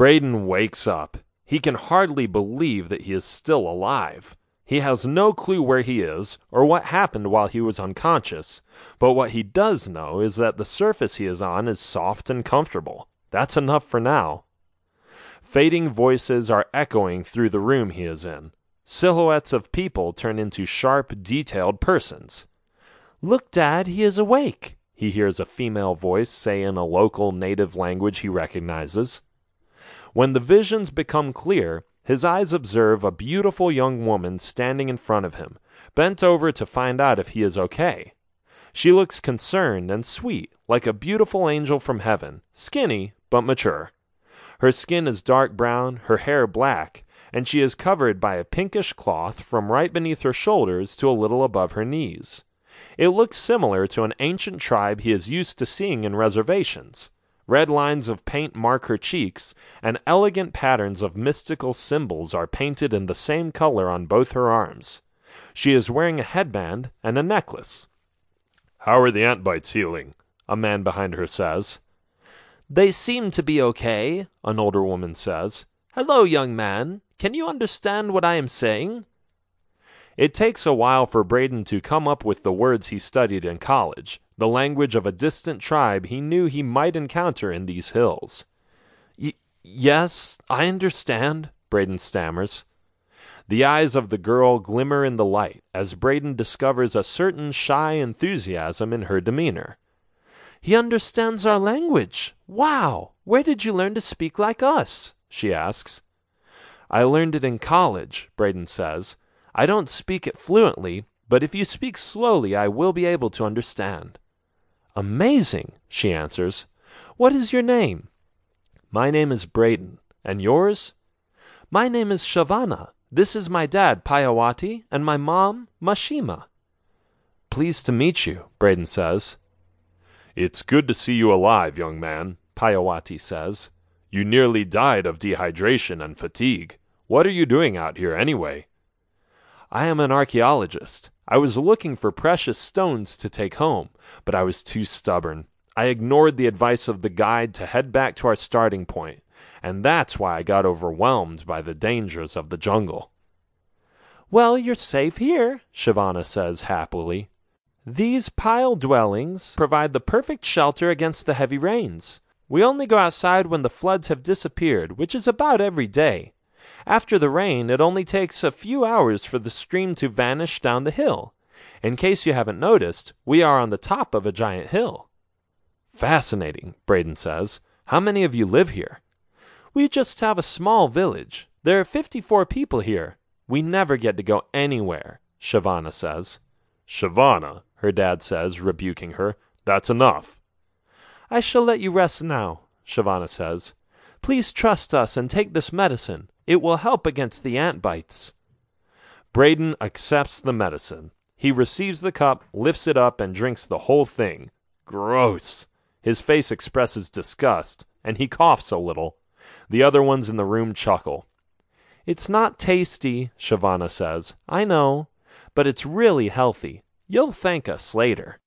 Braden wakes up. He can hardly believe that he is still alive. He has no clue where he is, or what happened while he was unconscious, but what he does know is that the surface he is on is soft and comfortable. That's enough for now. Fading voices are echoing through the room he is in. Silhouettes of people turn into sharp, detailed persons. Look, Dad, he is awake, he hears a female voice say in a local native language he recognizes. When the visions become clear, his eyes observe a beautiful young woman standing in front of him, bent over to find out if he is okay. She looks concerned and sweet, like a beautiful angel from heaven, skinny but mature. Her skin is dark brown, her hair black, and she is covered by a pinkish cloth from right beneath her shoulders to a little above her knees. It looks similar to an ancient tribe he is used to seeing in reservations. Red lines of paint mark her cheeks, and elegant patterns of mystical symbols are painted in the same color on both her arms. She is wearing a headband and a necklace. How are the ant bites healing? A man behind her says. They seem to be okay, an older woman says. Hello, young man. Can you understand what I am saying? It takes a while for Braden to come up with the words he studied in college, the language of a distant tribe he knew he might encounter in these hills. Y- yes, I understand, Braden stammers. The eyes of the girl glimmer in the light as Braden discovers a certain shy enthusiasm in her demeanor. He understands our language. Wow! Where did you learn to speak like us? she asks. I learned it in college, Braden says. I don't speak it fluently, but if you speak slowly I will be able to understand. Amazing, she answers. What is your name? My name is Braden. And yours? My name is Shavana. This is my dad, Payawati, and my mom, Mashima. Pleased to meet you, Braden says. It's good to see you alive, young man, Payawati says. You nearly died of dehydration and fatigue. What are you doing out here, anyway? I am an archaeologist. I was looking for precious stones to take home, but I was too stubborn. I ignored the advice of the guide to head back to our starting point, and that's why I got overwhelmed by the dangers of the jungle. Well, you're safe here, Shavana says happily. These pile dwellings provide the perfect shelter against the heavy rains. We only go outside when the floods have disappeared, which is about every day. After the rain, it only takes a few hours for the stream to vanish down the hill. In case you haven't noticed, we are on the top of a giant hill. Fascinating, Braden says. How many of you live here? We just have a small village. There are 54 people here. We never get to go anywhere, Shavana says. Shavana, her dad says, rebuking her, that's enough. I shall let you rest now, Shavana says. Please trust us and take this medicine. It will help against the ant bites. Braden accepts the medicine. He receives the cup, lifts it up, and drinks the whole thing. Gross! His face expresses disgust, and he coughs a little. The other ones in the room chuckle. It's not tasty, Shavana says. I know, but it's really healthy. You'll thank us later.